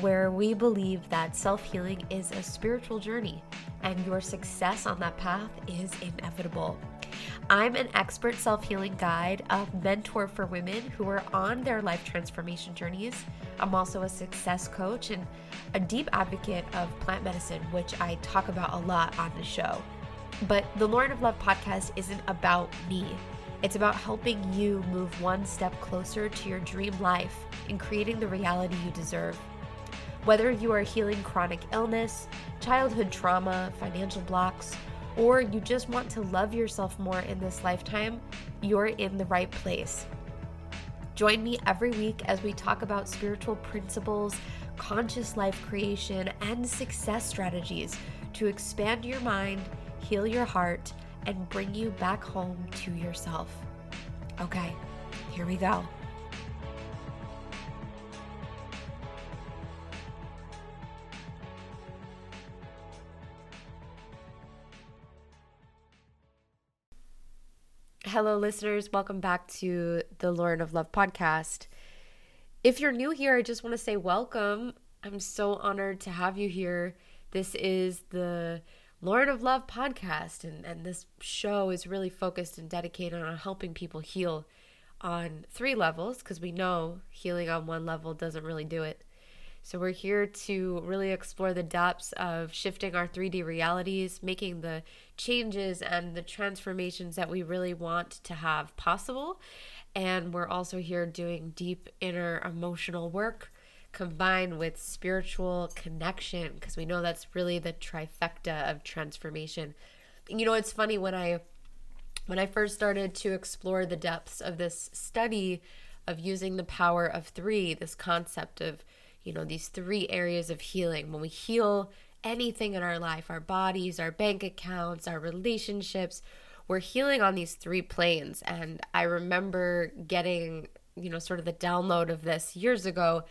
where we believe that self healing is a spiritual journey and your success on that path is inevitable. I'm an expert self healing guide, a mentor for women who are on their life transformation journeys. I'm also a success coach and a deep advocate of plant medicine, which I talk about a lot on the show. But the Lauren of Love podcast isn't about me. It's about helping you move one step closer to your dream life and creating the reality you deserve. Whether you are healing chronic illness, childhood trauma, financial blocks, or you just want to love yourself more in this lifetime, you're in the right place. Join me every week as we talk about spiritual principles, conscious life creation, and success strategies to expand your mind, heal your heart, and bring you back home to yourself. Okay, here we go. Hello, listeners. Welcome back to the Lauren of Love podcast. If you're new here, I just want to say welcome. I'm so honored to have you here. This is the Lauren of Love podcast, and, and this show is really focused and dedicated on helping people heal on three levels because we know healing on one level doesn't really do it. So, we're here to really explore the depths of shifting our 3D realities, making the changes and the transformations that we really want to have possible. And we're also here doing deep inner emotional work combined with spiritual connection because we know that's really the trifecta of transformation. You know, it's funny when I when I first started to explore the depths of this study of using the power of 3, this concept of you know, these three areas of healing. When we heal anything in our life, our bodies, our bank accounts, our relationships, we're healing on these three planes. And I remember getting, you know, sort of the download of this years ago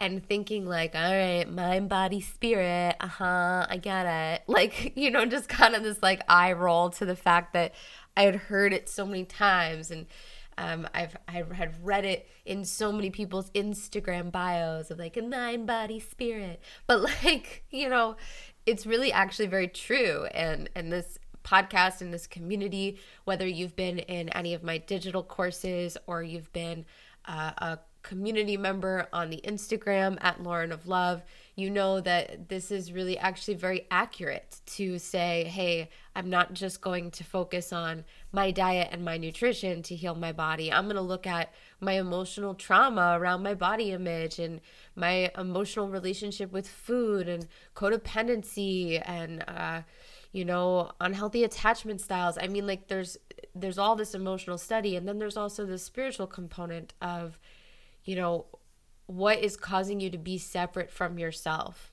and thinking like all right mind body spirit uh-huh i get it like you know just kind of this like eye roll to the fact that i had heard it so many times and um, I've I had read it in so many people's Instagram bios of like a mind, body, spirit. But like you know, it's really actually very true. And and this podcast and this community, whether you've been in any of my digital courses or you've been uh, a community member on the Instagram at Lauren of Love, you know that this is really actually very accurate to say, hey, I'm not just going to focus on my diet and my nutrition to heal my body. I'm going to look at my emotional trauma around my body image and my emotional relationship with food and codependency and, uh, you know unhealthy attachment styles i mean like there's there's all this emotional study and then there's also the spiritual component of you know what is causing you to be separate from yourself?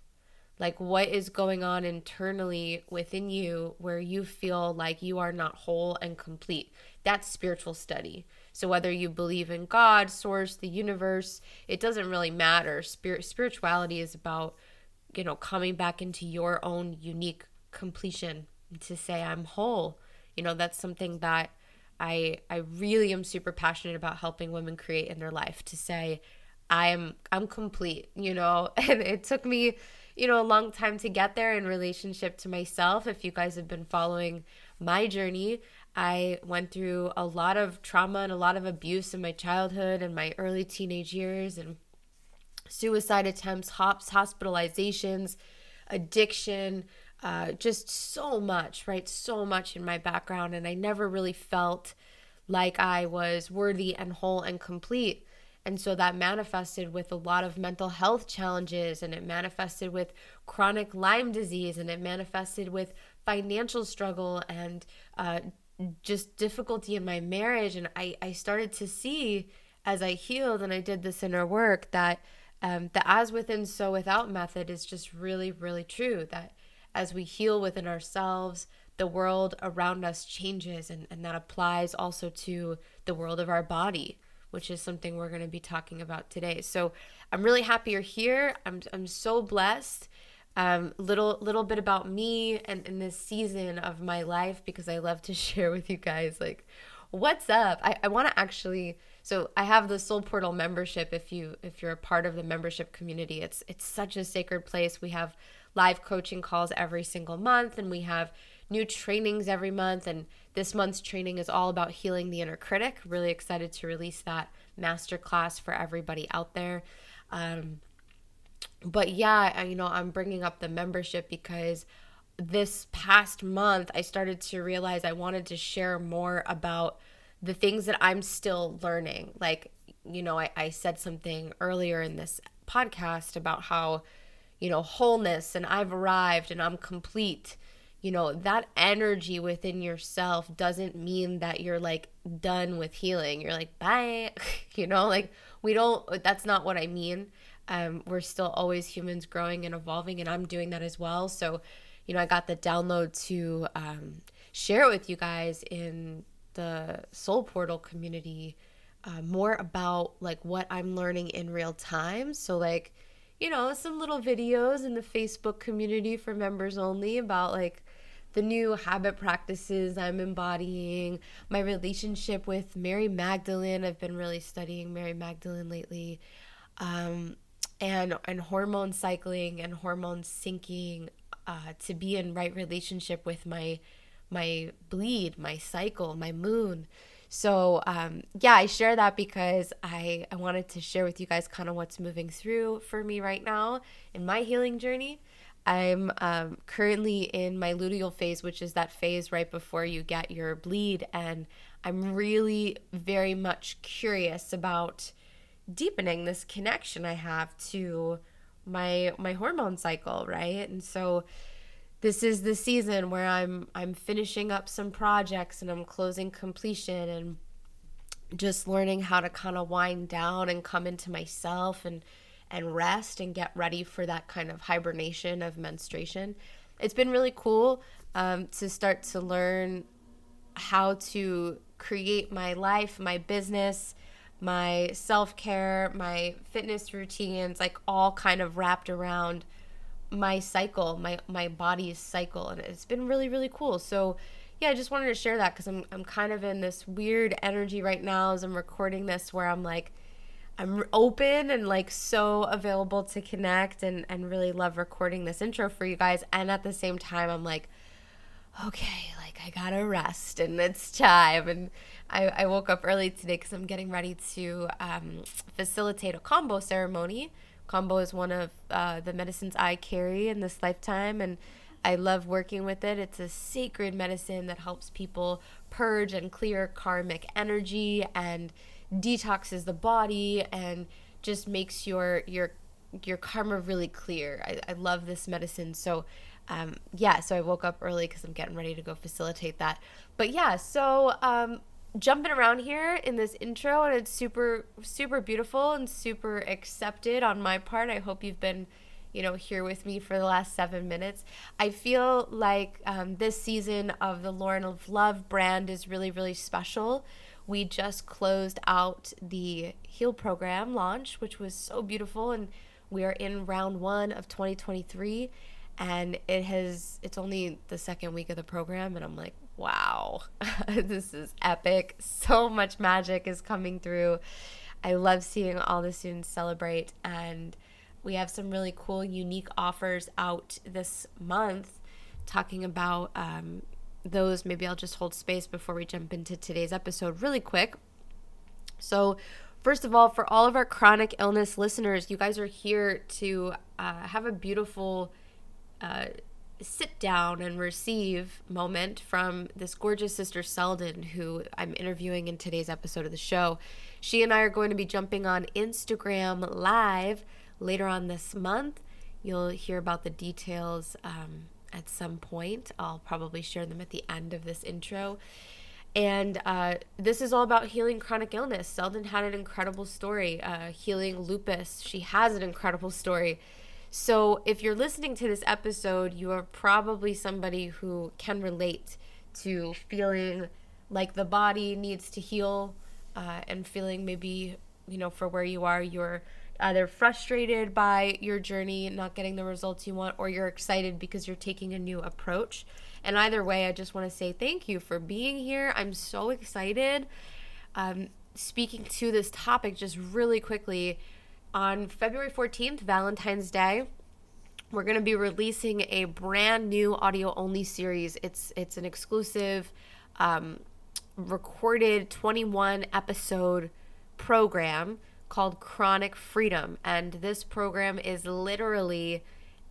Like what is going on internally within you where you feel like you are not whole and complete? That's spiritual study. So whether you believe in god source the universe it doesn't really matter. Spirit spirituality is about you know coming back into your own unique completion to say i'm whole. You know that's something that i i really am super passionate about helping women create in their life to say i'm i'm complete you know and it took me you know a long time to get there in relationship to myself if you guys have been following my journey i went through a lot of trauma and a lot of abuse in my childhood and my early teenage years and suicide attempts hops hospitalizations addiction uh, just so much, right? So much in my background. And I never really felt like I was worthy and whole and complete. And so that manifested with a lot of mental health challenges, and it manifested with chronic Lyme disease, and it manifested with financial struggle and uh, just difficulty in my marriage. And I, I started to see as I healed and I did this inner work that um, the as within, so without method is just really, really true. That as we heal within ourselves, the world around us changes, and, and that applies also to the world of our body, which is something we're going to be talking about today. So I'm really happy you're here. I'm, I'm so blessed. um, little little bit about me and in this season of my life because I love to share with you guys like what's up. I, I want to actually so I have the Soul Portal membership. If you if you're a part of the membership community, it's it's such a sacred place. We have live coaching calls every single month, and we have new trainings every month. And this month's training is all about healing the inner critic. Really excited to release that masterclass for everybody out there. Um, but yeah, you know, I'm bringing up the membership because this past month I started to realize I wanted to share more about the things that I'm still learning. Like, you know, I, I said something earlier in this podcast about how, you know, wholeness and I've arrived and I'm complete. You know, that energy within yourself doesn't mean that you're like done with healing. You're like, bye. you know, like we don't, that's not what I mean. Um, we're still always humans growing and evolving, and I'm doing that as well. So, you know, I got the download to um, share with you guys in the Soul Portal community uh, more about like what I'm learning in real time. So, like, you know, some little videos in the Facebook community for members only about like the new habit practices I'm embodying, my relationship with Mary Magdalene. I've been really studying Mary Magdalene lately. Um, and and hormone cycling and hormone syncing uh, to be in right relationship with my my bleed, my cycle, my moon. So um, yeah, I share that because I I wanted to share with you guys kind of what's moving through for me right now in my healing journey. I'm um, currently in my luteal phase, which is that phase right before you get your bleed, and I'm really very much curious about deepening this connection I have to my my hormone cycle, right? And so this is the season where I'm I'm finishing up some projects and I'm closing completion and just learning how to kind of wind down and come into myself and and rest and get ready for that kind of hibernation of menstruation. It's been really cool um, to start to learn how to create my life, my business, my self care, my fitness routines, like all kind of wrapped around my cycle, my my body's cycle, and it's been really really cool. So yeah, I just wanted to share that because I'm I'm kind of in this weird energy right now as I'm recording this, where I'm like. I'm open and like so available to connect and, and really love recording this intro for you guys. And at the same time, I'm like, okay, like I gotta rest and it's time. And I, I woke up early today because I'm getting ready to um, facilitate a Kambo ceremony Kambo is one of uh, the medicines I carry in this lifetime, and I love working with it. It's a sacred medicine that helps people purge and clear karmic energy and detoxes the body and just makes your your your karma really clear. I, I love this medicine. So um, yeah, so I woke up early because I'm getting ready to go facilitate that. But yeah, so um, jumping around here in this intro and it's super super beautiful and super accepted on my part i hope you've been you know here with me for the last seven minutes i feel like um, this season of the lauren of love brand is really really special we just closed out the heal program launch which was so beautiful and we are in round one of 2023 and it has it's only the second week of the program and i'm like wow, this is epic. So much magic is coming through. I love seeing all the students celebrate, and we have some really cool, unique offers out this month talking about um, those. Maybe I'll just hold space before we jump into today's episode really quick. So, first of all, for all of our chronic illness listeners, you guys are here to uh, have a beautiful uh, sit down and receive moment from this gorgeous sister Selden, who I'm interviewing in today's episode of the show. She and I are going to be jumping on Instagram live later on this month. You'll hear about the details um, at some point. I'll probably share them at the end of this intro. And uh, this is all about healing chronic illness. Selden had an incredible story, uh, healing lupus. She has an incredible story so, if you're listening to this episode, you are probably somebody who can relate to feeling like the body needs to heal uh, and feeling maybe, you know, for where you are, you're either frustrated by your journey, not getting the results you want, or you're excited because you're taking a new approach. And either way, I just want to say thank you for being here. I'm so excited. Um, speaking to this topic just really quickly, on February 14th, Valentine's Day, we're going to be releasing a brand new audio only series. It's it's an exclusive um, recorded 21 episode program called Chronic Freedom. And this program is literally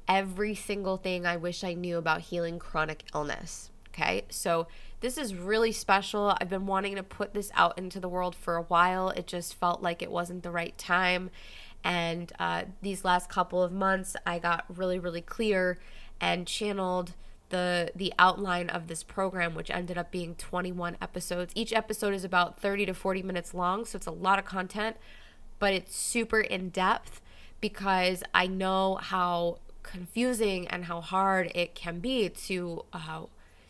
every single thing I wish I knew about healing chronic illness. Okay, so this is really special. I've been wanting to put this out into the world for a while. It just felt like it wasn't the right time. And uh, these last couple of months, I got really, really clear and channeled the the outline of this program which ended up being 21 episodes each episode is about 30 to 40 minutes long so it's a lot of content but it's super in depth because i know how confusing and how hard it can be to uh,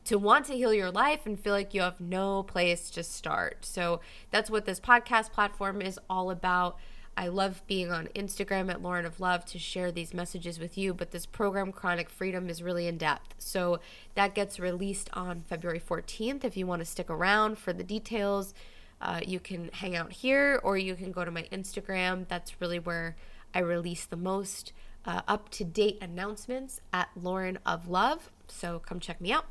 to want to heal your life and feel like you have no place to start so that's what this podcast platform is all about I love being on Instagram at Lauren of Love to share these messages with you, but this program, Chronic Freedom, is really in depth. So that gets released on February 14th. If you want to stick around for the details, uh, you can hang out here or you can go to my Instagram. That's really where I release the most uh, up to date announcements at Lauren of Love. So come check me out.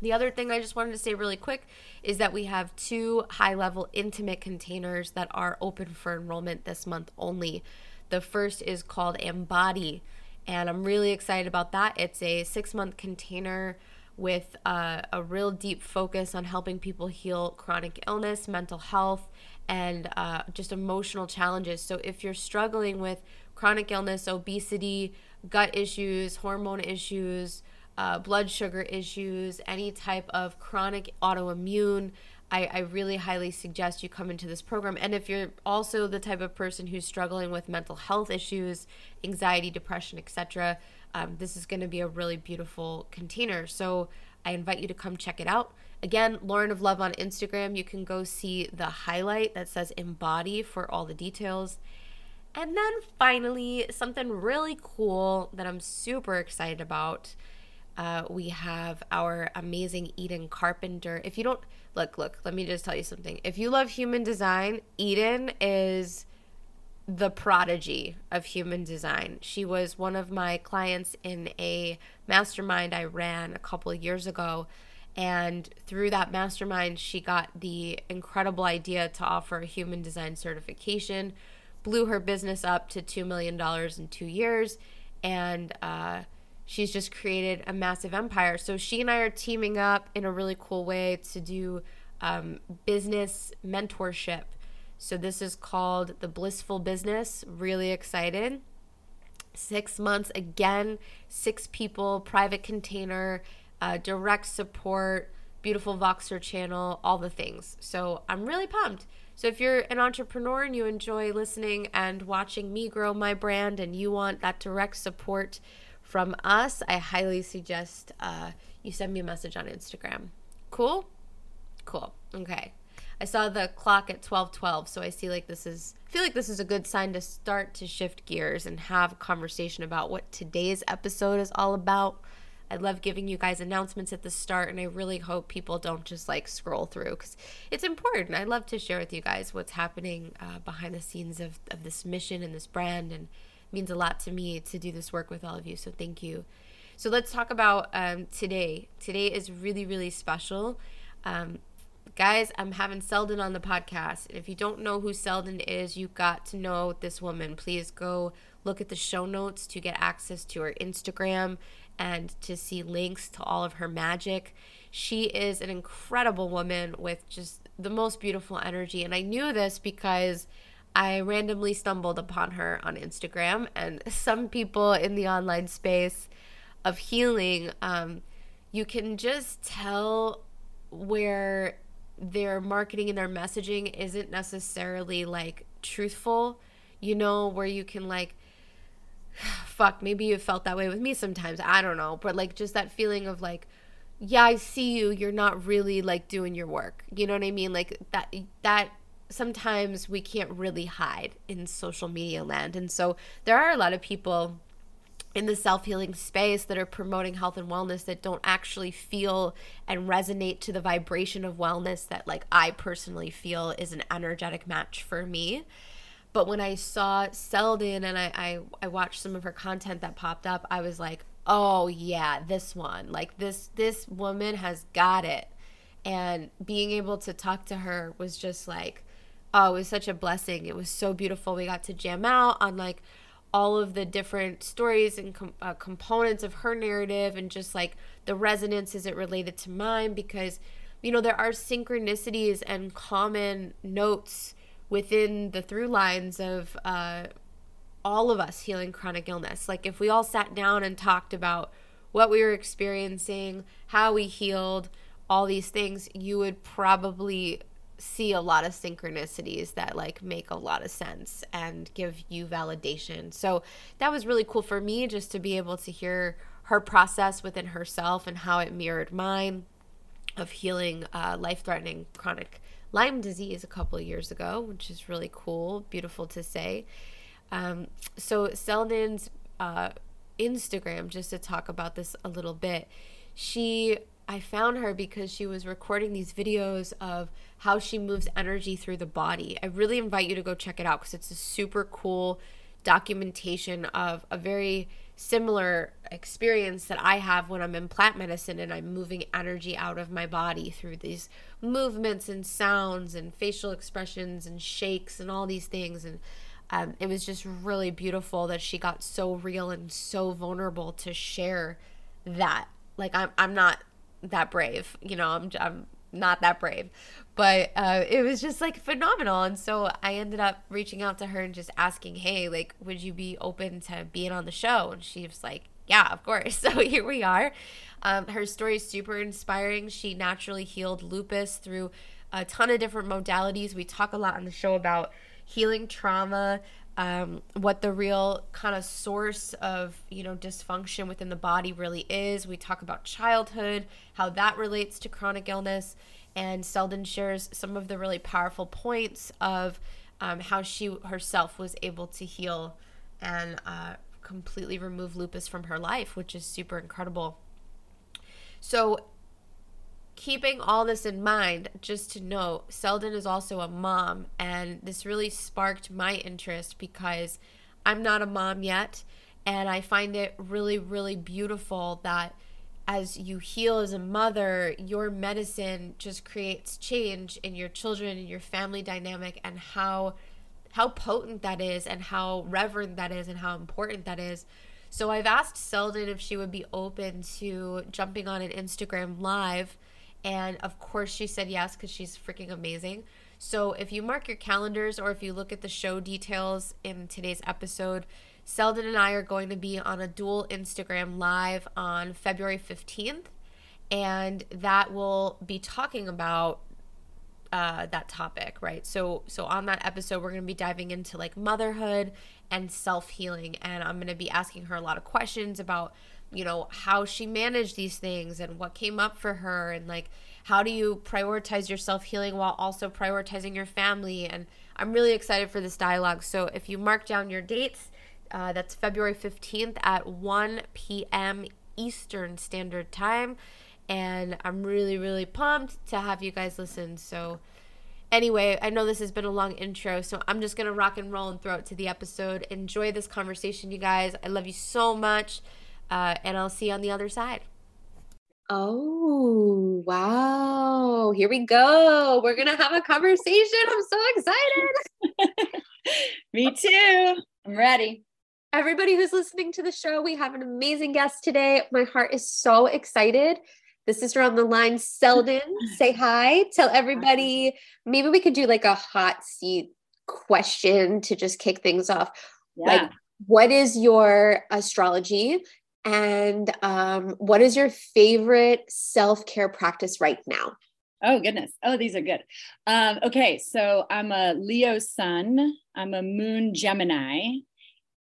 The other thing I just wanted to say really quick is that we have two high level intimate containers that are open for enrollment this month only. The first is called Embody, and I'm really excited about that. It's a six month container with uh, a real deep focus on helping people heal chronic illness, mental health, and uh, just emotional challenges. So if you're struggling with chronic illness, obesity, gut issues, hormone issues, uh, blood sugar issues, any type of chronic autoimmune, I, I, really highly suggest you come into this program. And if you're also the type of person who's struggling with mental health issues, anxiety, depression, etc., um, this is going to be a really beautiful container. So I invite you to come check it out. Again, Lauren of Love on Instagram. You can go see the highlight that says embody for all the details. And then finally, something really cool that I'm super excited about uh, we have our amazing Eden Carpenter. If you don't look, look, let me just tell you something. If you love human design, Eden is the prodigy of human design. She was one of my clients in a mastermind I ran a couple years ago. And through that mastermind, she got the incredible idea to offer a human design certification, blew her business up to $2 million in two years, and uh, she's just created a massive empire. So she and I are teaming up in a really cool way to do um, business mentorship. So this is called the Blissful Business. Really excited. Six months again, six people, private container, uh, direct support, beautiful Voxer channel, all the things. So I'm really pumped. So if you're an entrepreneur and you enjoy listening and watching me grow my brand and you want that direct support, from us, I highly suggest uh, you send me a message on Instagram. Cool? Cool. Okay. I saw the clock at 12:12, so I see like this is feel like this is a good sign to start to shift gears and have a conversation about what today's episode is all about. I love giving you guys announcements at the start, and I really hope people don't just like scroll through because it's important. I love to share with you guys what's happening uh, behind the scenes of, of this mission and this brand and means a lot to me to do this work with all of you. So thank you. So let's talk about um, today. Today is really, really special. Um, guys, I'm having Selden on the podcast. If you don't know who Selden is, you got to know this woman. Please go look at the show notes to get access to her Instagram and to see links to all of her magic. She is an incredible woman with just the most beautiful energy. And I knew this because I randomly stumbled upon her on Instagram, and some people in the online space of healing, um, you can just tell where their marketing and their messaging isn't necessarily like truthful, you know, where you can like, fuck, maybe you felt that way with me sometimes. I don't know, but like just that feeling of like, yeah, I see you. You're not really like doing your work. You know what I mean? Like that, that sometimes we can't really hide in social media land. And so there are a lot of people in the self healing space that are promoting health and wellness that don't actually feel and resonate to the vibration of wellness that, like, I personally feel is an energetic match for me. But when I saw Selden and I, I, I watched some of her content that popped up, I was like, oh yeah, this one. Like this this woman has got it. And being able to talk to her was just like, oh, it was such a blessing. It was so beautiful. We got to jam out on like all of the different stories and com- uh, components of her narrative and just like the resonance is it related to mine because you know there are synchronicities and common notes within the through lines of uh, all of us healing chronic illness. Like if we all sat down and talked about what we were experiencing how we healed all these things you would probably see a lot of synchronicities that like make a lot of sense and give you validation. So that was really cool for me just to be able to hear her process within herself and how it mirrored mine of healing uh, life threatening chronic Lyme disease a couple years ago, which is really cool, beautiful to say. Um, so Selden's uh, Instagram, just to talk about this a little bit, she I found her because she was recording these videos of how she moves energy through the body. I really invite you to go check it out because it's a super cool documentation of a very similar experience that I have when I'm in plant medicine and I'm moving energy out of my body through these movements and sounds and facial expressions and shakes and all these things. And um, it was just really beautiful that she got so real and so vulnerable to share that. Like, I'm, I'm not that brave. You know, I'm I'm not that brave, but uh, it was just like phenomenal. And so I ended up reaching out to her and just asking, "Hey, like, would you be open to being on the show?" And she was like, "Yeah, of course." So here we are. Um, her story is super inspiring. She naturally healed lupus through a ton of different modalities. We talk a lot on the show about healing trauma um, what the real kind of source of you know dysfunction within the body really is. We talk about childhood, how that relates to chronic illness, and Selden shares some of the really powerful points of um, how she herself was able to heal and uh, completely remove lupus from her life, which is super incredible. So keeping all this in mind, just to note, Selden is also a mom, and this really sparked my interest because I'm not a mom yet, and I find it really, really beautiful that as you heal as a mother, your medicine just creates change in your children and your family dynamic, and how how potent that is, and how reverent that is, and how important that is. So I've asked Selden if she would be open to jumping on an Instagram live and of course, she said yes because she's freaking amazing. So if you mark your calendars or if you look at the show details in today's episode, Selden and I are going to be on a dual Instagram live on February 15th. And that will be talking about uh, that topic, right? So, so on that episode, we're going to be diving into like motherhood and self healing, and I'm going to be asking her a lot of questions about you know how she managed these things and what came up for her and like how do you prioritize your self healing while also prioritizing your family? And i'm really excited for this dialogue. So if you mark down your dates uh, that's february 15th at 1 p.m eastern standard time. And i'm really really pumped to have you guys listen. So anyway i know this has been a long intro so i'm just gonna rock and roll and throw it to the episode. Enjoy this conversation you guys. I love you so much uh, and I'll see you on the other side. Oh, wow. Here we go. We're going to have a conversation. I'm so excited. Me too. I'm ready. Everybody who's listening to the show, we have an amazing guest today. My heart is so excited. The sister on the line, Selden, say hi. Tell everybody. Maybe we could do like a hot seat question to just kick things off. Yeah. Like, what is your astrology? And um, what is your favorite self care practice right now? Oh, goodness. Oh, these are good. Um, okay. So I'm a Leo sun, I'm a moon Gemini,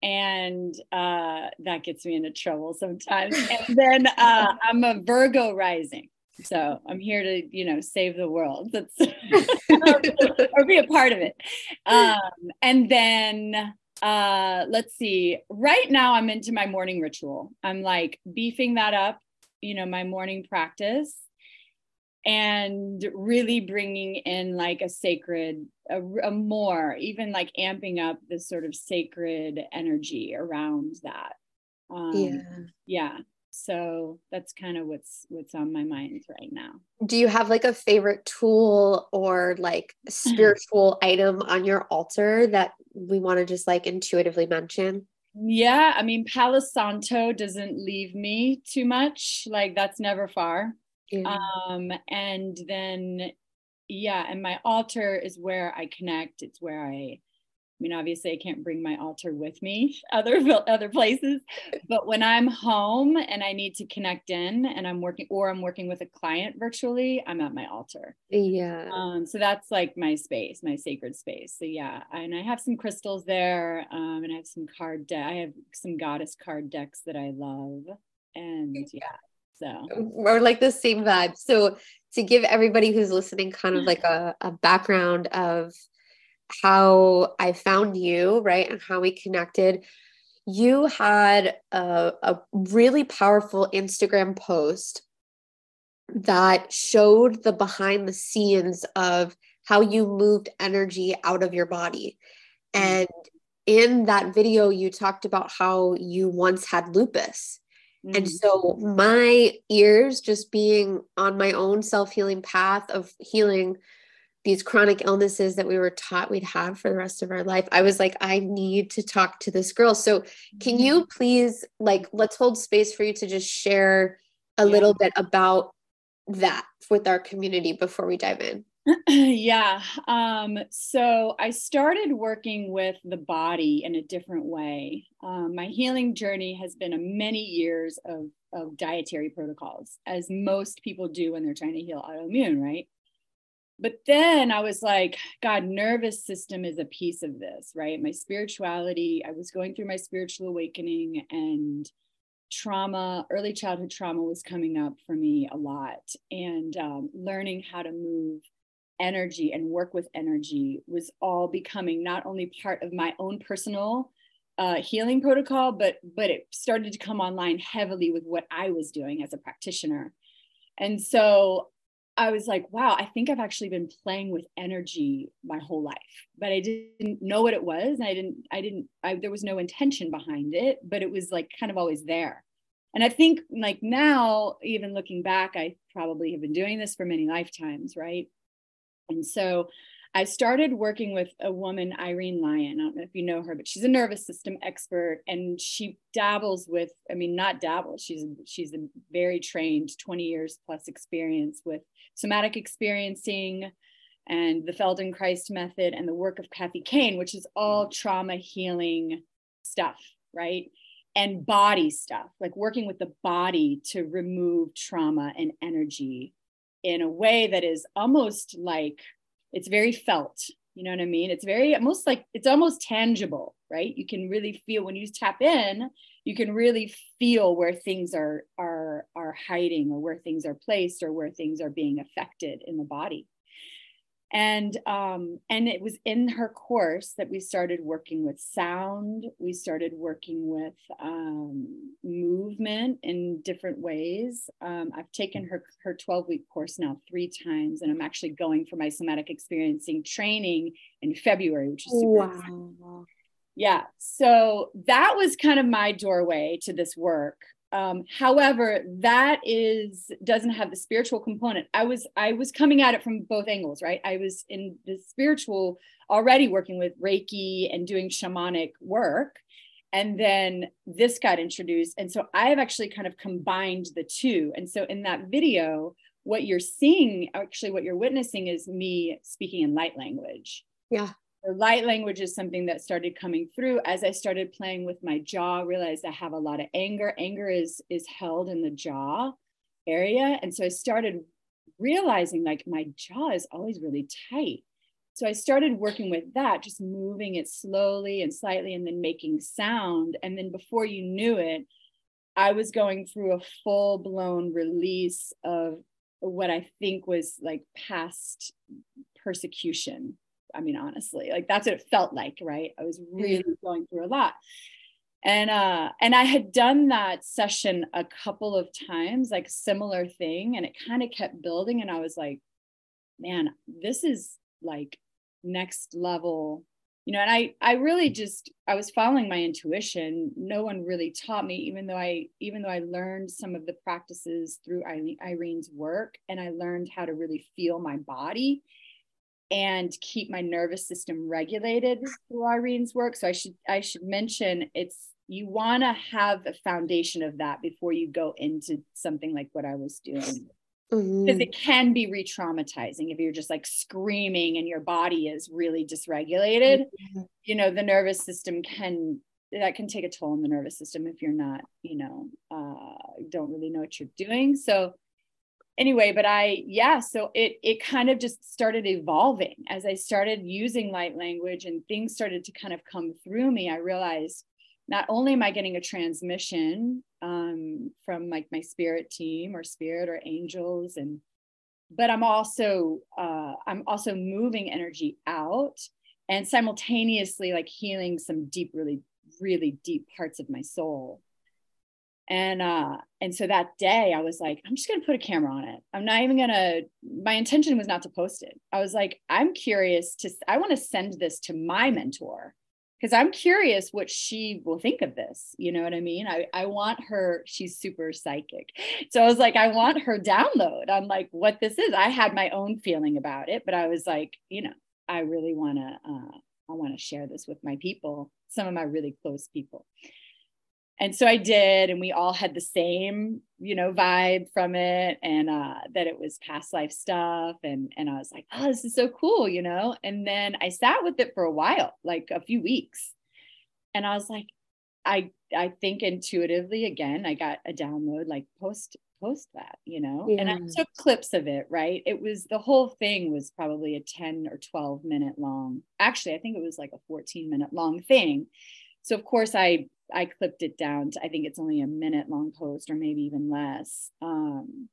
and uh, that gets me into trouble sometimes. and then uh, I'm a Virgo rising. So I'm here to, you know, save the world. That's or be a part of it. Um, and then uh let's see. Right now I'm into my morning ritual. I'm like beefing that up, you know, my morning practice and really bringing in like a sacred a, a, more even like amping up this sort of sacred energy around that um, yeah yeah so that's kind of what's what's on my mind right now. Do you have like a favorite tool or like spiritual item on your altar that we want to just like intuitively mention? Yeah i mean palo santo doesn't leave me too much like that's never far. Um and then yeah and my altar is where i connect it's where i I mean, obviously, I can't bring my altar with me other other places, but when I'm home and I need to connect in, and I'm working or I'm working with a client virtually, I'm at my altar. Yeah. Um, so that's like my space, my sacred space. So yeah, and I have some crystals there, um, and I have some card deck. I have some goddess card decks that I love, and yeah, so we're like the same vibe. So to give everybody who's listening kind of like a, a background of how I found you, right? And how we connected. You had a, a really powerful Instagram post that showed the behind the scenes of how you moved energy out of your body. Mm. And in that video, you talked about how you once had lupus. Mm-hmm. And so my ears just being on my own self-healing path of healing these chronic illnesses that we were taught we'd have for the rest of our life i was like i need to talk to this girl so can mm-hmm. you please like let's hold space for you to just share a yeah. little bit about that with our community before we dive in yeah um, so i started working with the body in a different way um, my healing journey has been a many years of, of dietary protocols as most people do when they're trying to heal autoimmune right but then I was like, God, nervous system is a piece of this, right? My spirituality, I was going through my spiritual awakening and trauma, early childhood trauma was coming up for me a lot. And um, learning how to move energy and work with energy was all becoming not only part of my own personal uh, healing protocol, but but it started to come online heavily with what I was doing as a practitioner. And so I was like, wow, I think I've actually been playing with energy my whole life, but I didn't know what it was. I didn't, I didn't, I, there was no intention behind it, but it was like kind of always there. And I think like now, even looking back, I probably have been doing this for many lifetimes, right? And so I started working with a woman, Irene Lyon. I don't know if you know her, but she's a nervous system expert and she dabbles with, I mean, not dabbles, she's she's a very trained 20 years plus experience with somatic experiencing and the Feldenkrais method and the work of Kathy Kain, which is all mm. trauma healing stuff, right? And body stuff, like working with the body to remove trauma and energy in a way that is almost like it's very felt you know what i mean? It's very almost like it's almost tangible right? You can really feel when you tap in you can really feel where things are are are hiding or where things are placed or where things are being affected in the body and um, and it was in her course that we started working with sound we started working with um, movement in different ways um, i've taken her her 12 week course now three times and i'm actually going for my somatic experiencing training in february which is super wow. Exciting. yeah so that was kind of my doorway to this work um, however that is doesn't have the spiritual component. I was i was coming at it from both angles right? I was in the spiritual already working with reiki and doing shamanic work and then this got introduced. And so i've actually kind of combined the two. And so in that video what you're seeing actually what you're witnessing is me speaking in light language. Yeah light language is something that started coming through. As i started playing with my jaw realized i have a lot of anger. Anger is is held in the jaw area. And so i started realizing like my jaw is always really tight. So i started working with that just moving it slowly and slightly and then making sound. And then before you knew it i was going through a full blown release of what I think was like past persecution. I mean, honestly, like that's what it felt like, right? I was really mm-hmm. going through a lot. And uh and I had done that session a couple of times, like similar thing, and it kind of kept building. And I was like, man, this is like next level you know and i i really just i was following my intuition no one really taught me even though i even though i learned some of the practices through irene's work and i learned how to really feel my body and keep my nervous system regulated through irene's work so i should i should mention it's you want to have a foundation of that before you go into something like what i was doing because mm-hmm. it can be re-traumatizing if you're just like screaming and your body is really dysregulated mm-hmm. you know the nervous system can that can take a toll on the nervous system if you're not you know uh, don't really know what you're doing so anyway but i yeah so it it kind of just started evolving as i started using light language and things started to kind of come through me i realized not only am I getting a transmission um, from like my spirit team or spirit or angels, and but I'm also uh, I'm also moving energy out and simultaneously like healing some deep, really, really deep parts of my soul. And uh, and so that day I was like, I'm just gonna put a camera on it. I'm not even gonna. My intention was not to post it. I was like, I'm curious to. I want to send this to my mentor because I'm curious what she will think of this. You know what I mean? I, I want her, she's super psychic. So I was like, I want her download on like what this is. I had my own feeling about it, but I was like, you know, I really want to, uh, I want to share this with my people, some of my really close people and so I did, and we all had the same, you know, vibe from it, and uh, that it was past life stuff, and and I was like, oh, this is so cool, you know. And then I sat with it for a while, like a few weeks, and I was like, I I think intuitively again, I got a download like post post that, you know, yeah. and I took clips of it. Right, it was the whole thing was probably a ten or twelve minute long. Actually, I think it was like a fourteen minute long thing. So of course I I clipped it down to I think it's only a minute long post or maybe even less. Um,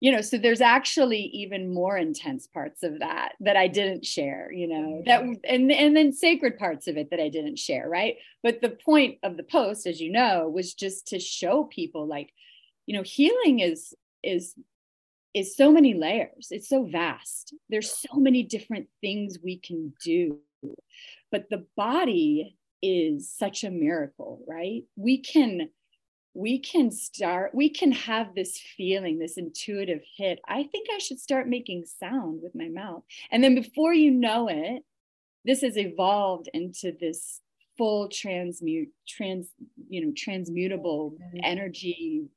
you know, so there's actually even more intense parts of that that I didn't share, you know, that and and then sacred parts of it that I didn't share, right? But the point of the post, as you know, was just to show people like, you know, healing is is is so many layers. It's so vast. There's so many different things we can do. But the body is such a miracle, right? We can we can start we can have this feeling this intuitive hit. I think i should start making sound with my mouth. And then before you know it this has evolved into this full transmute trans you know transmutable energy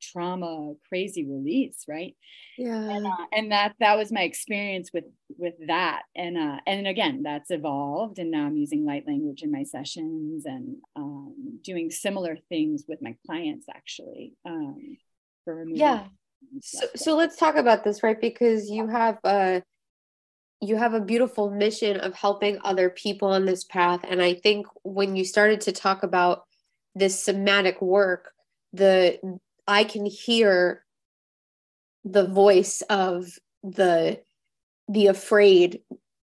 trauma crazy release right? Yeah. And, uh, and, that that was my experience with with that. And uh and again that's evolved and now i'm using light language in my sessions and um doing similar things with my clients actually um for yeah. So, so let's talk about this right? Because you have a you have a beautiful mission of helping other people on this path. And i think when you started to talk about this somatic work the I can hear the voice of the the afraid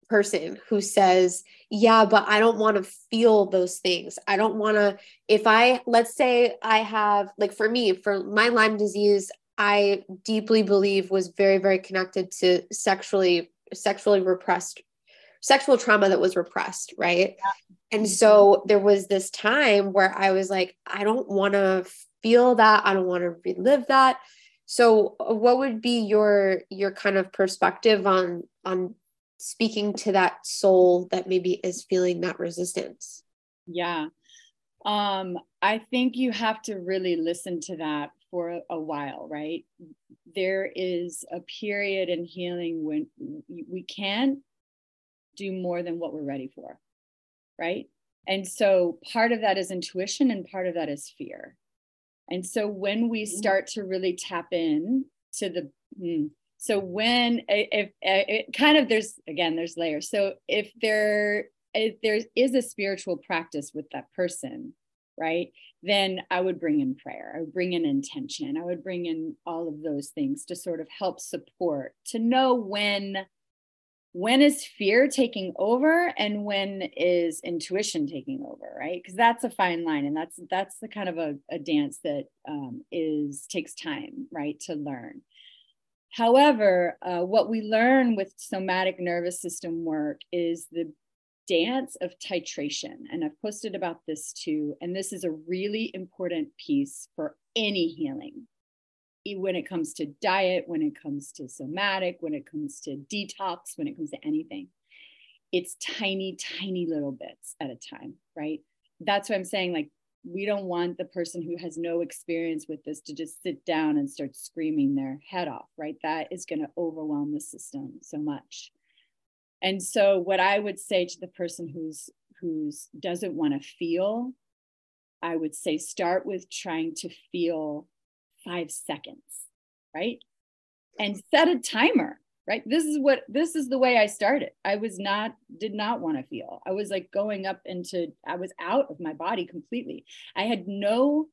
person who says, "Yeah, but I don't want to feel those things. I don't want to if I let's say I have like for me, for my Lyme disease, I deeply believe was very very connected to sexually sexually repressed sexual trauma that was repressed, right? Yeah. And so there was this time where I was like, I don't want to feel that i don't want to relive that. So uh, what would be your your kind of perspective on on speaking to that soul that maybe is feeling that resistance? Yeah. Um i think you have to really listen to that for a, a while right? There is a period in healing when we can't do more than what we're ready for right? And so part of that is intuition and part of that is fear and so when we mm-hmm. start to really tap in to the, hmm, so when if, if it kind of there's again there's layers. So if there if there is a spiritual practice with that person, right? then I would bring in prayer. I would bring in intention. I would bring in all of those things to sort of help support, to know when when is fear taking over and when is intuition taking over right? Because that's a fine line and that's that's the kind of a, a dance that um, is takes time right to learn. However uh, what we learn with somatic nervous system work is the dance of titration and i've posted about this too and this is a really important piece for any healing when it comes to diet, when it comes to somatic, when it comes to detox, when it comes to anything. It's tiny, tiny little bits at a time, right? That's what I'm saying. Like, we don't want the person who has no experience with this to just sit down and start screaming their head off, right? That is going to overwhelm the system so much. And so, what I would say to the person who's who's doesn't want to feel, I would say start with trying to feel five seconds, right? And set a timer, right? This is what this is the way I started. I was not, did not want to feel. I was like going up into, I was out of my body completely. I had no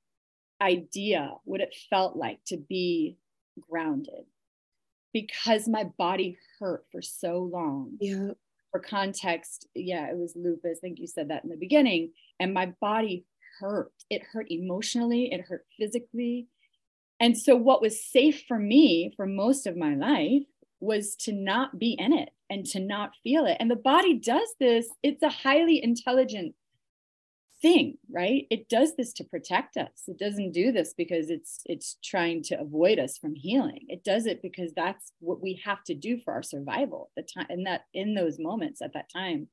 idea what it felt like to be grounded because my body hurt for so long. Yeah. For context, yeah, it was lupus. I think you said that in the beginning. And my body hurt. It hurt emotionally, it hurt physically, and so, what was safe for me for most of my life was to not be in it and to not feel it. And the body does this, it's a highly intelligent thing right? It does this to protect us. It doesn't do this because it's it's trying to avoid us from healing. It does it because that's what we have to do for our survival the time in that in those moments at that time.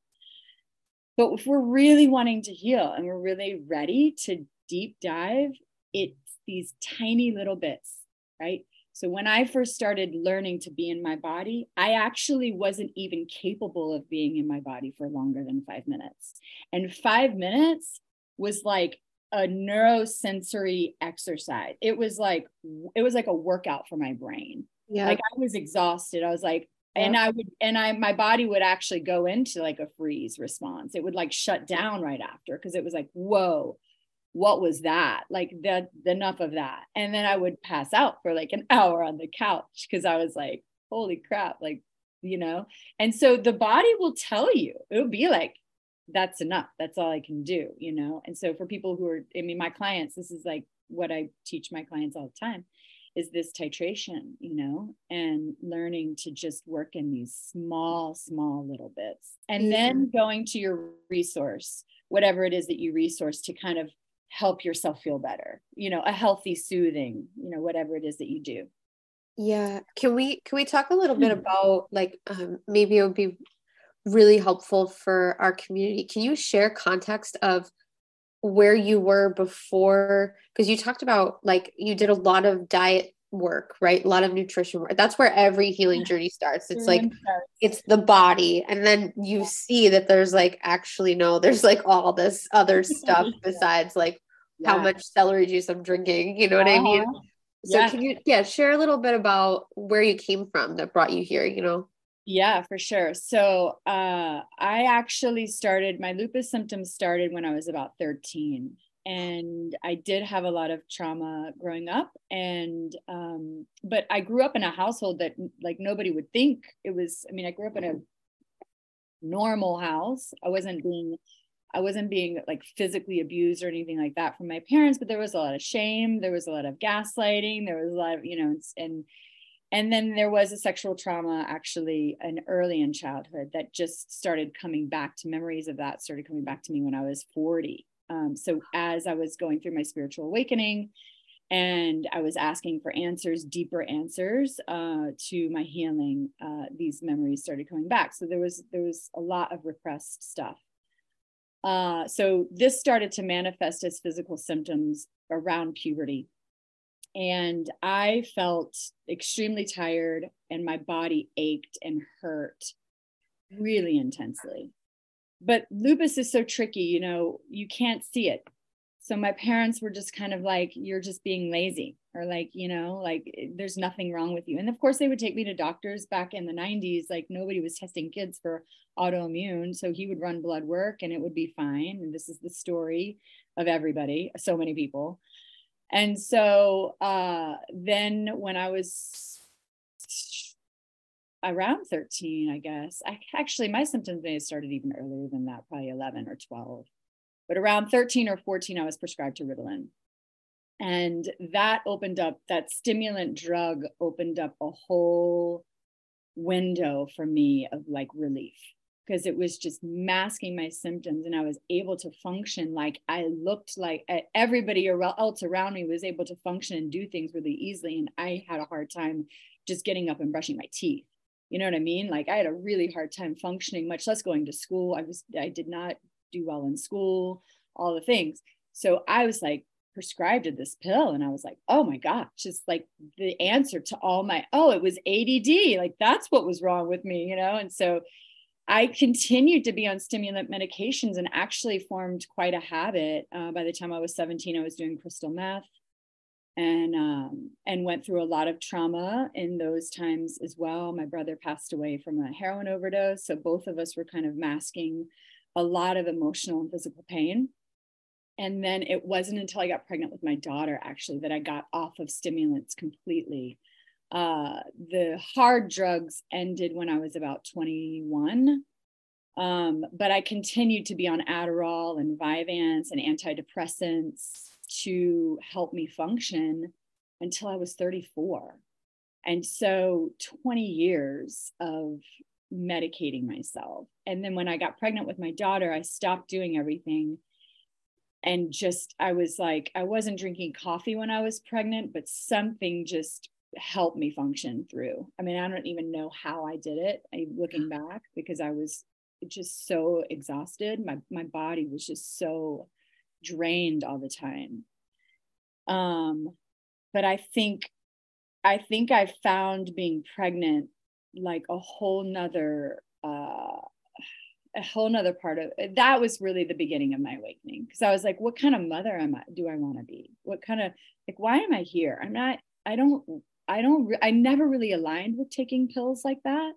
But if we're really wanting to heal and we're really ready to deep dive it these tiny little bits, right? So when I first started learning to be in my body, I actually wasn't even capable of being in my body for longer than five minutes. And five minutes was like a neurosensory exercise. It was like it was like a workout for my brain. Yeah. Like I was exhausted. I was like, yeah. and I would and I my body would actually go into like a freeze response. It would like shut down right after because it was like, whoa, what was that? Like that enough of that. And then i would pass out for like an hour on the couch because i was like holy crap like you know? And so the body will tell you it'll be like that's enough. That's all i can do you know? And so for people who are i mean my clients this is like what i teach my clients all the time is this titration you know and learning to just work in these small small little bits. And mm-hmm. then going to your resource whatever it is that you resource to kind of help yourself feel better you know a healthy soothing you know whatever it is that you do. Yeah. Can we can we talk a little bit about like um, maybe it would be really helpful for our community. Can you share context of where you were before? Because you talked about like you did a lot of diet work right? A lot of nutrition work. That's where every healing journey starts. It's like it's the body and then you see that there's like actually no there's like all this other stuff besides like yeah. how much celery juice I'm drinking. You know what uh-huh. I mean? Uh-huh. So yeah. can you yeah share a little bit about where you came from that brought you here? You know. Yeah, for sure. So uh, I actually started my lupus symptoms started when I was about 13 and I did have a lot of trauma growing up and um, but I grew up in a household that like nobody would think it was I mean I grew up in a normal house I wasn't being I wasn't being like physically abused or anything like that from my parents, but there was a lot of shame. There was a lot of gaslighting. There was a lot of, you know, and and then there was a sexual trauma actually an early in childhood that just started coming back to memories of that started coming back to me when I was 40. Um, so as I was going through my spiritual awakening and I was asking for answers, deeper answers uh, to my healing, uh, these memories started coming back. So there was there was a lot of repressed stuff uh, so this started to manifest as physical symptoms around puberty. And I felt extremely tired, and my body ached and hurt really intensely. But lupus is so tricky, you know, you can't see it. So my parents were just kind of like, you're just being lazy, or like, you know, like there's nothing wrong with you. And of course, they would take me to doctors back in the 90s. Like nobody was testing kids for autoimmune. So he would run blood work and it would be fine. And this is the story of everybody, so many people. And so uh, then when I was around 13, I guess, I actually, my symptoms may have started even earlier than that, probably 11 or 12. But around 13 or 14, I was prescribed to Ritalin. And that opened up, that stimulant drug opened up a whole window for me of like relief because it was just masking my symptoms and I was able to function like I looked like everybody else around me was able to function and do things really easily. And I had a hard time just getting up and brushing my teeth. You know what I mean? Like I had a really hard time functioning, much less going to school. I was, I did not do well in school, all the things. So I was like, prescribed this pill and i was like oh my gosh just like the answer to all my oh it was ADD like that's what was wrong with me you know and so I continued to be on stimulant medications and actually formed quite a habit. Uh, by the time I was 17, I was doing crystal meth and um, and went through a lot of trauma in those times as well. My brother passed away from a heroin overdose, so both of us were kind of masking a lot of emotional and physical pain. And then it wasn't until I got pregnant with my daughter actually that I got off of stimulants completely. Uh, the hard drugs ended when I was about 21. Um, but I continued to be on Adderall and Vyvanse and antidepressants to help me function until I was 34. And so 20 years of medicating myself. And then when I got pregnant with my daughter, I stopped doing everything and just I was like I wasn't drinking coffee when I was pregnant, but something just helped me function through. I mean, I don't even know how I did it I, looking back because I was just so exhausted. My my body was just so drained all the time. Um, but I think I think I found being pregnant like a whole nother uh a whole nother part of eh, that was really the beginning of my awakening because I was like, what kind of mother am I do I want to be? What kind of like why am I here? I'm not I don't I don't, I never really aligned with taking pills like that.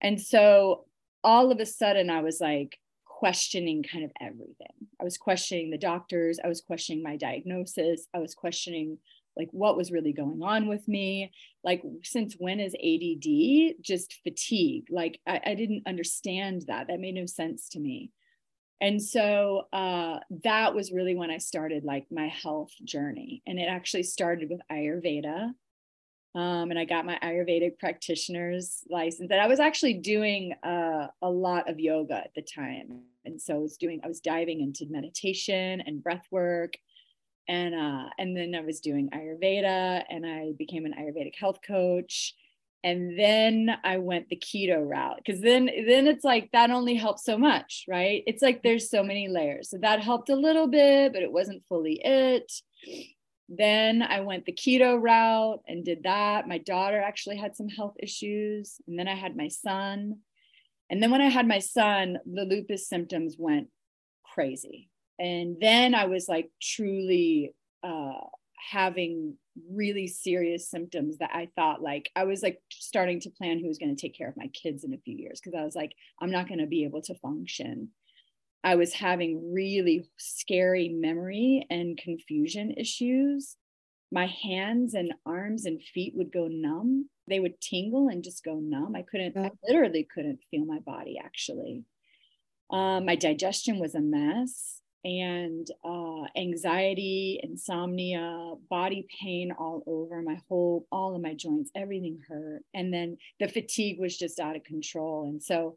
And so all of a sudden I was like questioning kind of everything. I was questioning the doctors, I was questioning my diagnosis, I was questioning like what was really going on with me. Like, since when is ADD just fatigue? Like, I, I didn't understand that. That made no sense to me. And so uh, that was really when I started like my health journey. And it actually started with Ayurveda um, and I got my Ayurvedic practitioner's license. And I was actually doing uh, a lot of yoga at the time, and so I was doing I was diving into meditation and breath work, and uh, and then I was doing Ayurveda, and I became an Ayurvedic health coach, and then I went the keto route because then then it's like that only helps so much, right? It's like there's so many layers, so that helped a little bit, but it wasn't fully it then I went the keto route and did that. My daughter actually had some health issues. And then I had my son. And then when I had my son, the lupus symptoms went crazy. And then I was like truly uh, having really serious symptoms that I thought like I was like starting to plan who was going to take care of my kids in a few years because I was like, I'm not going to be able to function I was having really scary memory and confusion issues. My hands and arms and feet would go numb. They would tingle and just go numb. I couldn't, I literally couldn't feel my body actually. Um, my digestion was a mess and uh, anxiety, insomnia, body pain all over my whole, all of my joints, everything hurt. And then the fatigue was just out of control. And so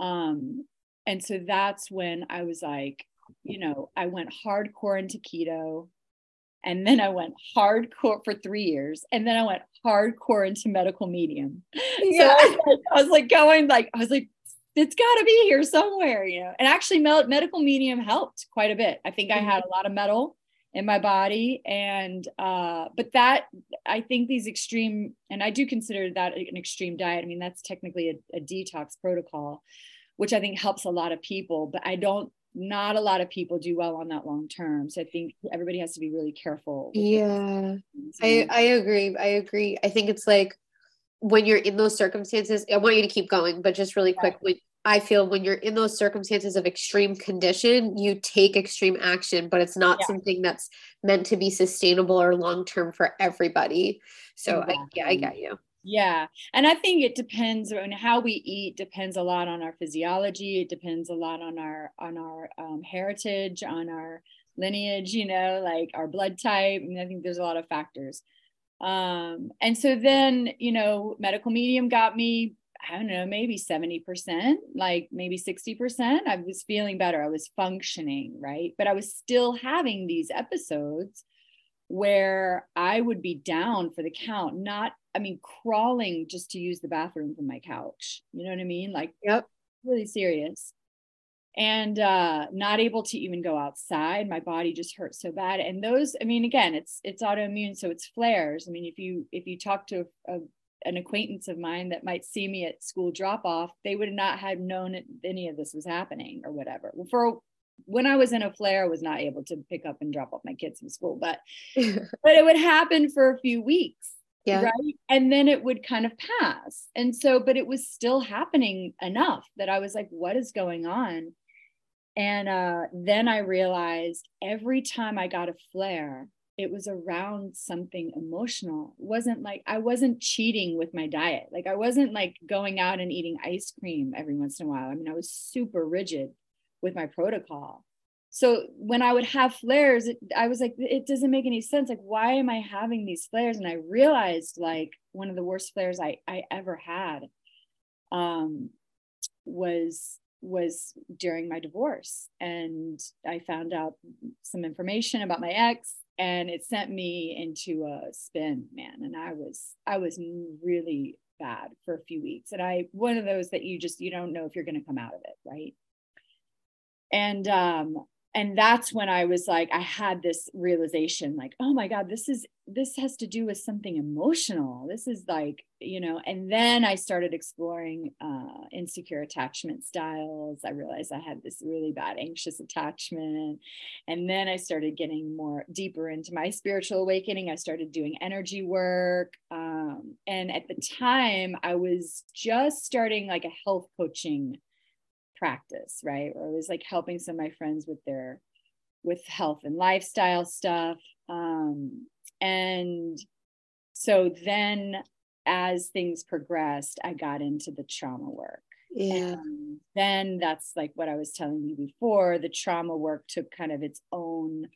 um, and so that's when I was like, you know, I went hardcore into keto. And then I went hardcore for three years. And then I went hardcore into medical medium. Yeah. So I was, like, I was like going like, I was like, it's got to be here somewhere, you know. And actually, medical medium helped quite a bit. I think I had a lot of metal in my body, and uh, but that I think these extreme, and I do consider that an extreme diet. I mean, that's technically a, a detox protocol, which I think helps a lot of people. But I don't, not a lot of people do well on that long term. So I think everybody has to be really careful. Yeah, I, I agree. I agree. I think it's like when you're in those circumstances, I want you to keep going, but just really quick, when, I feel when you're in those circumstances of extreme condition, you take extreme action, but it's not yeah. something that's meant to be sustainable or long term for everybody. So exactly. I, yeah, I get you. Yeah. And I think it depends on how we eat depends a lot on our physiology. It depends a lot on our on our um, heritage, on our lineage, you know, like our blood type. I mean, I think there's a lot of factors. Um, and so then, you know, medical medium got me, I don't know, maybe 70%, like maybe 60%. I was feeling better. I was functioning, right? But I was still having these episodes where I would be down for the count, not, I mean, crawling just to use the bathroom from my couch. You know what I mean? Like, yep. really serious and uh, not able to even go outside. My body just hurt so bad. And those, I mean, again, it's it's autoimmune, so it's flares. I mean, if you if you talk to a, a, an acquaintance of mine that might see me at school drop off, they would not have known any of this was happening or whatever. For when I was in a flare, I was not able to pick up and drop off my kids from school, but but it would happen for a few weeks yeah. right and then it would kind of pass and so but it was still happening enough that i was like what is going on and uh, then i realized every time i got a flare it was around something emotional wasn't like i wasn't cheating with my diet like i wasn't like going out and eating ice cream every once in a while i mean i was super rigid with my protocol so when I would have flares, it, I was like, it doesn't make any sense. Like, why am I having these flares? And I realized like one of the worst flares I, I ever had um, was was during my divorce and i found out some information about my ex and it sent me into a spin man. And i was i was really bad for a few weeks. And i one of those that you just you don't know if you're going to come out of it right? And um and that's when i was like i had this realization like oh my god this is this has to do with something emotional. This is like you know and then i started exploring uh, insecure attachment styles. I realized i had this really bad anxious attachment. And then i started getting more deeper into my spiritual awakening. I started doing energy work. Um, and at the time i was just starting like a health coaching practice, right? Or I was like helping some of my friends with their with health and lifestyle stuff. Um, and so then as things progressed, I got into the trauma work. Yeah. And then that's like what I was telling you before. The trauma work took kind of its own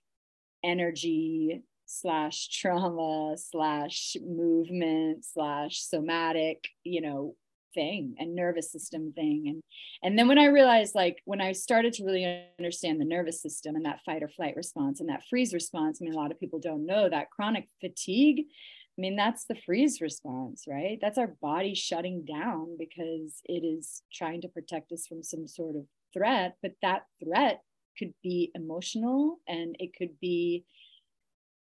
energy slash trauma slash movement slash somatic, you know, thing and nervous system thing. And and then when i realized like when i started to really understand the nervous system and that fight or flight response and that freeze response i mean a lot of people don't know that chronic fatigue i mean that's the freeze response right? That's our body shutting down because it is trying to protect us from some sort of threat but that threat could be emotional and it could be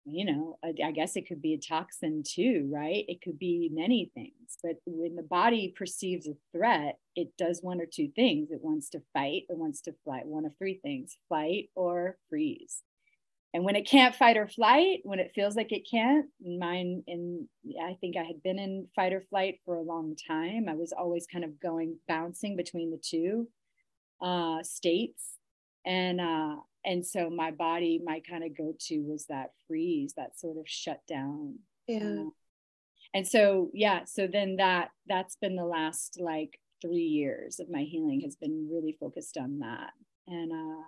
you know, I, I, guess it could be a toxin too, right? It could be many things. But when the body perceives a threat, it does one or two things. It wants to fight, it wants to fly, one of three things fight or freeze. And when it can't fight or flight, when it feels like it can't, mine, and I think I had been in fight or flight for a long time. I was always kind of going, bouncing between the two uh, states. And uh, and so my body my kind of go-to was that freeze that sort of shut down. Yeah. And so yeah so then that that's been the last like three years of my healing has been really focused on that. And uh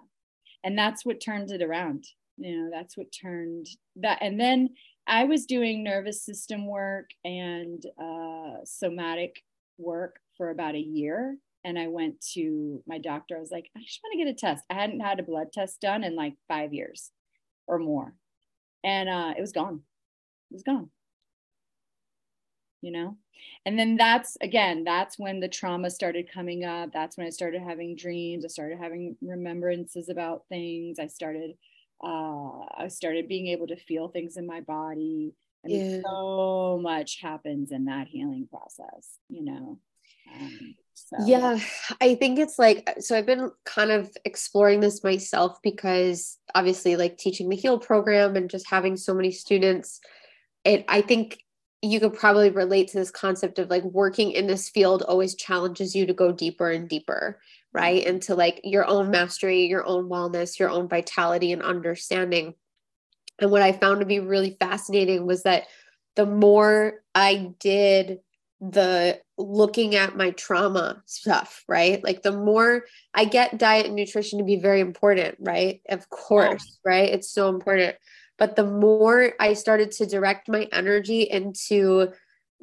and that's what turned it around you know that's what turned that and then i was doing nervous system work and uh somatic work for about a year and I went to my doctor. I was like, I just want to get a test. I hadn't had a blood test done in like five years or more. And uh, it was gone. It was gone. You know? And then that's again, that's when the trauma started coming up. That's when I started having dreams. I started having remembrances about things. I started uh I started being able to feel things in my body. I mean, yeah. so much happens in that healing process, you know. Um, so. Yeah, I think it's like so I've been kind of exploring this myself because obviously like teaching the heal program and just having so many students it I think you could probably relate to this concept of like working in this field always challenges you to go deeper and deeper, right? Mm-hmm. Into like your own mastery, your own wellness, your own vitality and understanding. And what I found to be really fascinating was that the more I did the looking at my trauma stuff, right? Like the more I get diet and nutrition to be very important, right? Of course, right? It's so important. But the more I started to direct my energy into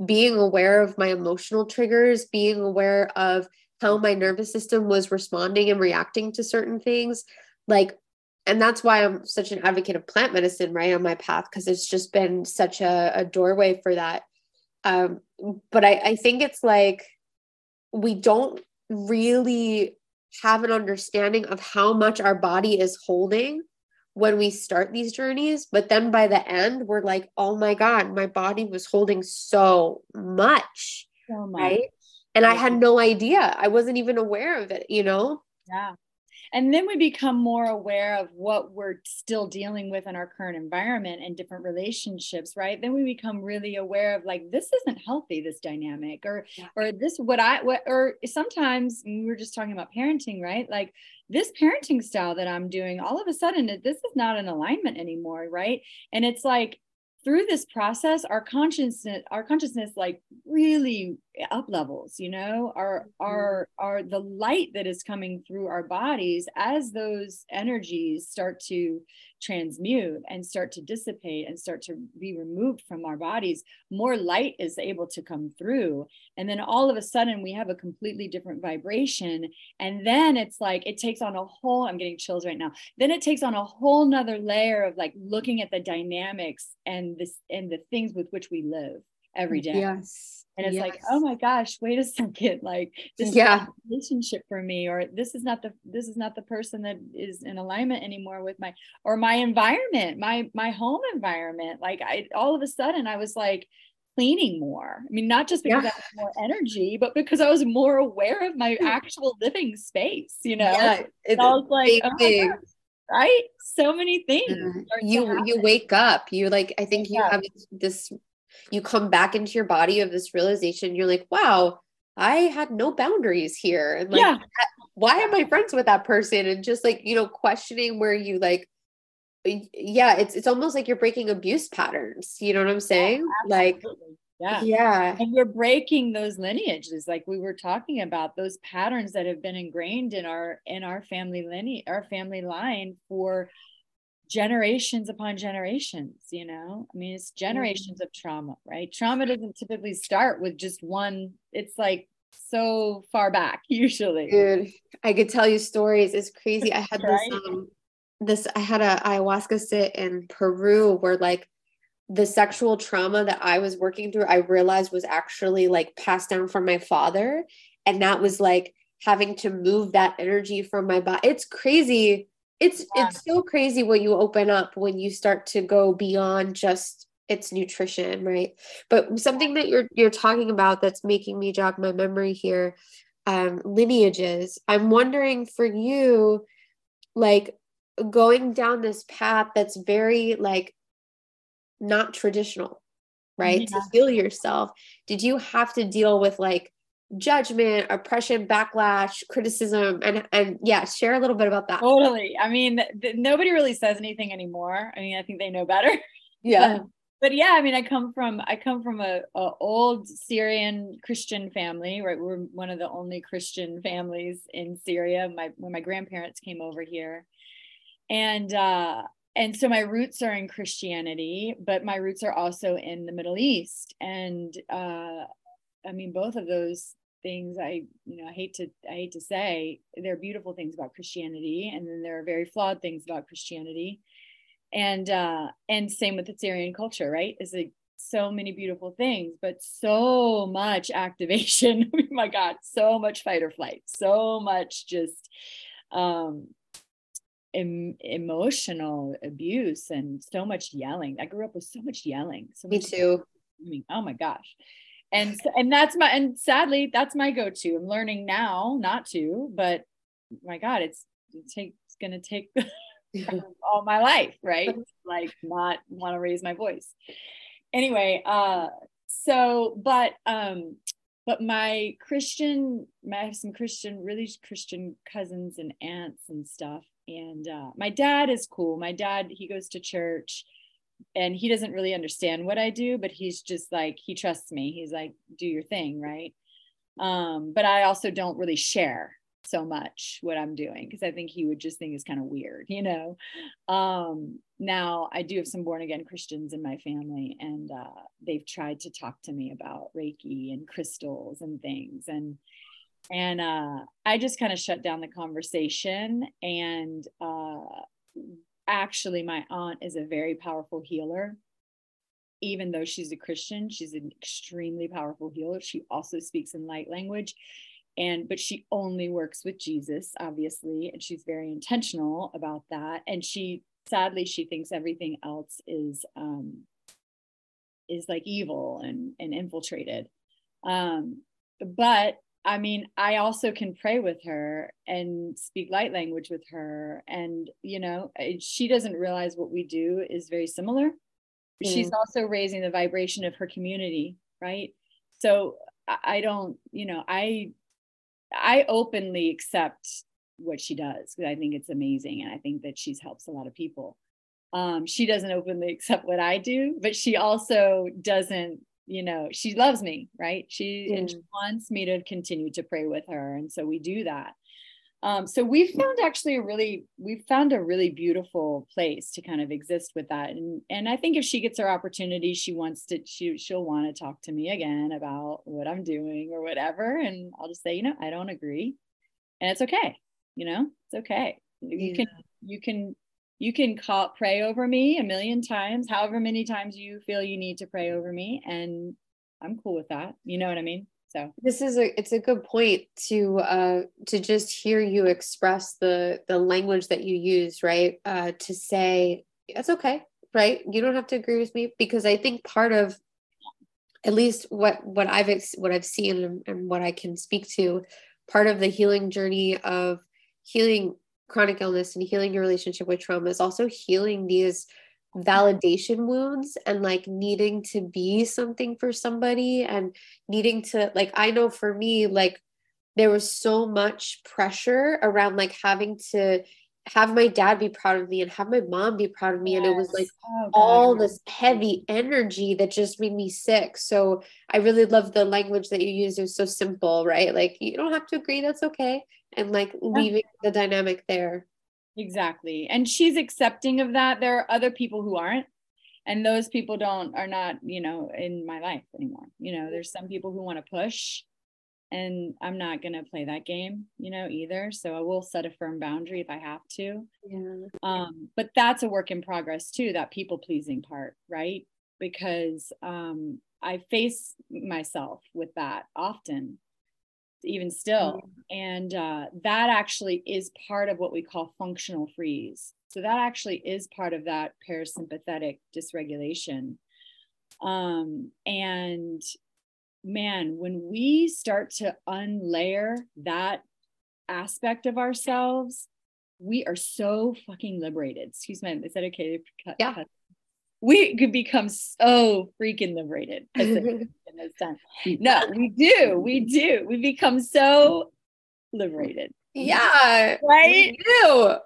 being aware of my emotional triggers, being aware of how my nervous system was responding and reacting to certain things, like and that's why I'm such an advocate of plant medicine right on my path because it's just been such a, a doorway for that. Um, but I, I think it's like we don't really have an understanding of how much our body is holding when we start these journeys. But then by the end, we're like, oh my God, my body was holding so much. So much. Right. And I had no idea. I wasn't even aware of it, you know? Yeah and then we become more aware of what we're still dealing with in our current environment and different relationships right? Then we become really aware of like this isn't healthy this dynamic or yeah. or this what i what or sometimes we were just talking about parenting right? Like this parenting style that i'm doing all of a sudden this is not an alignment anymore right? And it's like through this process our consciousness our consciousness like really up levels you know our mm-hmm. our our the light that is coming through our bodies as those energies start to transmute and start to dissipate and start to be removed from our bodies more light is able to come through. And then all of a sudden we have a completely different vibration. And then it's like it takes on a whole i'm getting chills right now. Then it takes on a whole nother layer of like looking at the dynamics and this and the things with which we live every day. Yes and it's yes. like oh my gosh wait a second like this yeah. relationship for me or this is not the this is not the person that is in alignment anymore with my or my environment my my home environment. Like i all of a sudden i was like cleaning more. I mean not just because yeah. i had more energy but because i was more aware of my actual living space you know? Yeah, it's i was like oh right? So many things mm. you you wake up. You like i think you have this you come back into your body of this realization you're like wow i had no boundaries here. And like yeah. why am i friends with that person? And just like you know questioning where you like yeah it's it's almost like you're breaking abuse patterns. You know what i'm saying? Yeah, like yeah. yeah. And you're breaking those lineages like we were talking about those patterns that have been ingrained in our in our family lineage our family line for generations upon generations you know? I mean it's generations mm-hmm. of trauma right? Trauma doesn't typically start with just one it's like so far back usually. Dude i could tell you stories. It's crazy. I had right? this um this i had a ayahuasca sit in peru where like the sexual trauma that i was working through i realized was actually like passed down from my father. And that was like having to move that energy from my body it's crazy it's yeah. it's so crazy what you open up when you start to go beyond just its nutrition right but something that you're you're talking about that's making me jog my memory here um lineages i'm wondering for you like going down this path that's very like not traditional right yeah. to heal yourself did you have to deal with like judgment, oppression, backlash, criticism, and and yeah, share a little bit about that. Totally. I mean, th- nobody really says anything anymore. I mean, I think they know better. Yeah. but, but yeah, I mean, I come from I come from a, a, old Syrian Christian family, right? We're one of the only Christian families in Syria. My when my grandparents came over here, and uh, and so my roots are in Christianity, but my roots are also in the Middle East, and uh, I mean, both of those things i you know i hate to i hate to say there are beautiful things about christianity and then there are very flawed things about christianity. And uh and same with the syrian culture right? Is like so many beautiful things but so much activation. Oh my god so much fight or flight so much just um em- emotional abuse and so much yelling. I grew up with so much yelling so me too. I mean, oh my gosh and and that's my and sadly that's my go-to. I'm learning now not to but my god it's take it's gonna take all my life right? Like not want to raise my voice. Anyway uh so but um but my christian i have some christian really christian cousins and aunts and stuff. And uh, my dad is cool. My dad he goes to church and he doesn't really understand what i do but he's just like he trusts me he's like do your thing right um but i also don't really share so much what I'm doing because I think he would just think it's kind of weird, you know. Um, now I do have some born again Christians in my family, and uh, they've tried to talk to me about Reiki and crystals and things, and and uh, I just kind of shut down the conversation. And uh, actually, my aunt is a very powerful healer. Even though she's a Christian, she's an extremely powerful healer. She also speaks in light language and but she only works with jesus obviously and she's very intentional about that and she sadly she thinks everything else is um is like evil and and infiltrated um but i mean i also can pray with her and speak light language with her and you know she doesn't realize what we do is very similar mm. she's also raising the vibration of her community right so i don't you know i I openly accept what she does because I think it's amazing and I think that she's helps a lot of people. Um, she doesn't openly accept what I do, but she also doesn't, you know, she loves me, right? She, mm. and she wants me to continue to pray with her. And so we do that. Um, so we've found actually a really we've found a really beautiful place to kind of exist with that and and i think if she gets her opportunity she wants to she, she'll want to talk to me again about what i'm doing or whatever and i'll just say you know i don't agree and it's okay you know it's okay you yeah. can you can you can call pray over me a million times however many times you feel you need to pray over me and i'm cool with that. You know what i mean? So. This is a it's a good point to uh to just hear you express the the language that you use right? Uh to say it's okay right? You don't have to agree with me because i think part of at least what what i've what i've seen and, and what i can speak to part of the healing journey of healing chronic illness and healing your relationship with trauma is also healing these validation wounds and like needing to be something for somebody and needing to like I know for me like there was so much pressure around like having to have my dad be proud of me and have my mom be proud of me yes. and it was like oh, all this heavy energy that just made me sick so i really love the language that you use it was so simple right like you don't have to agree that's okay and like leaving the dynamic there Exactly. And she's accepting of that. There are other people who aren't. And those people don't are not, you know, in my life anymore. You know, there's some people who want to push and I'm not going to play that game, you know, either. So I will set a firm boundary if I have to. Yeah. Um, but that's a work in progress too, that people pleasing part, right? Because um, I face myself with that often even still. Mm-hmm. And uh, that actually is part of what we call functional freeze. So that actually is part of that parasympathetic dysregulation. Um, and man, when we start to unlayer that aspect of ourselves, we are so fucking liberated. Excuse me, is that okay to cut? Yeah. Cut? We could become so freaking liberated. Hmm. no, we do. We do. We become so liberated. Yeah. Right? We do.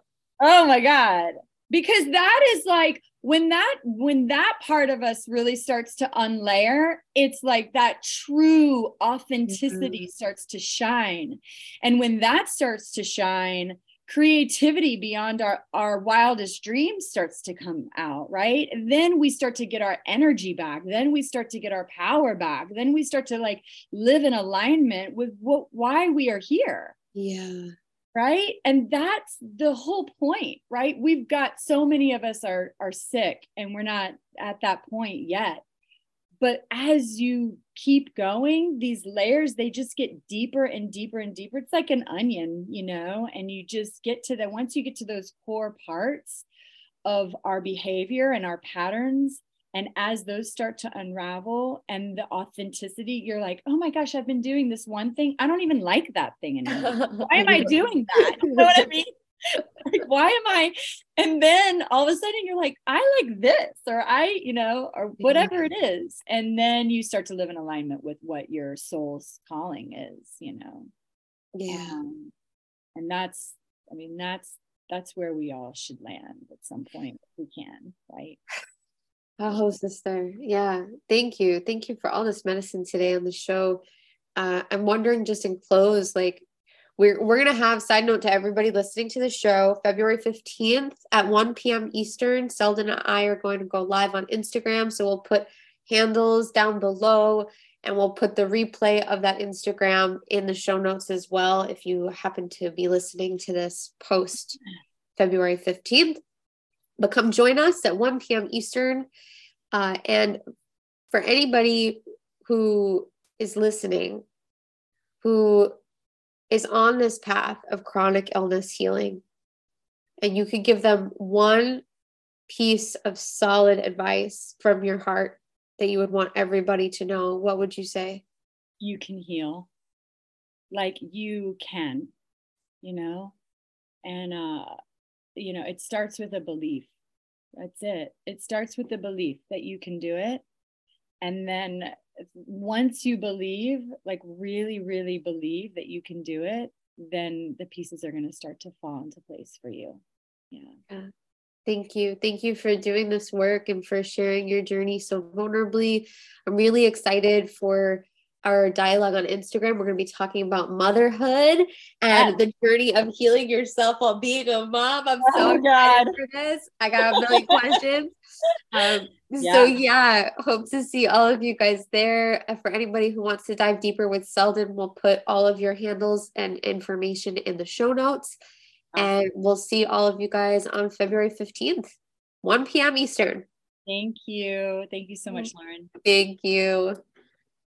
Oh my God. Because that is like when that when that part of us really starts to unlayer, it's like that true authenticity mm-hmm. starts to shine. And when that starts to shine, creativity beyond our, our wildest dreams starts to come out, right? And then we start to get our energy back. Then we start to get our power back. Then we start to like live in alignment with what why we are here. Yeah. Right. And that's the whole point, right? We've got so many of us are are sick and we're not at that point yet but as you keep going these layers they just get deeper and deeper and deeper it's like an onion you know and you just get to the once you get to those core parts of our behavior and our patterns and as those start to unravel and the authenticity you're like oh my gosh i've been doing this one thing i don't even like that thing anymore why am i doing that you know what i mean like, why am I? And then all of a sudden you're like, I like this, or I, you know, or whatever it is. And then you start to live in alignment with what your soul's calling is, you know. Yeah. Um, and that's, I mean, that's that's where we all should land at some point if we can, right? Oh, sister. Yeah. Thank you. Thank you for all this medicine today on the show. Uh, I'm wondering, just in close, like we're we're gonna have side note to everybody listening to the show, February 15th at 1 p.m. Eastern. Selden and I are going to go live on Instagram. So we'll put handles down below and we'll put the replay of that Instagram in the show notes as well if you happen to be listening to this post February 15th. But come join us at 1 p.m. Eastern. Uh, and for anybody who is listening, who is on this path of chronic illness healing, and you could give them one piece of solid advice from your heart that you would want everybody to know, what would you say? You can heal. Like you can, you know? And, uh, you know, it starts with a belief. That's it. It starts with the belief that you can do it. And then once you believe, like really, really believe that you can do it, then the pieces are going to start to fall into place for you. Yeah. yeah. Thank you. Thank you for doing this work and for sharing your journey so vulnerably. I'm really excited for our dialogue on Instagram. We're going to be talking about motherhood and the journey of healing yourself while being a mom. I'm so oh, excited God. for this. I got a million questions. Um, yeah. So, yeah, hope to see all of you guys there. For anybody who wants to dive deeper with Selden, we'll put all of your handles and information in the show notes. And we'll see all of you guys on February 15th, 1 p.m. Eastern. Thank you. Thank you so much, Lauren. Thank you.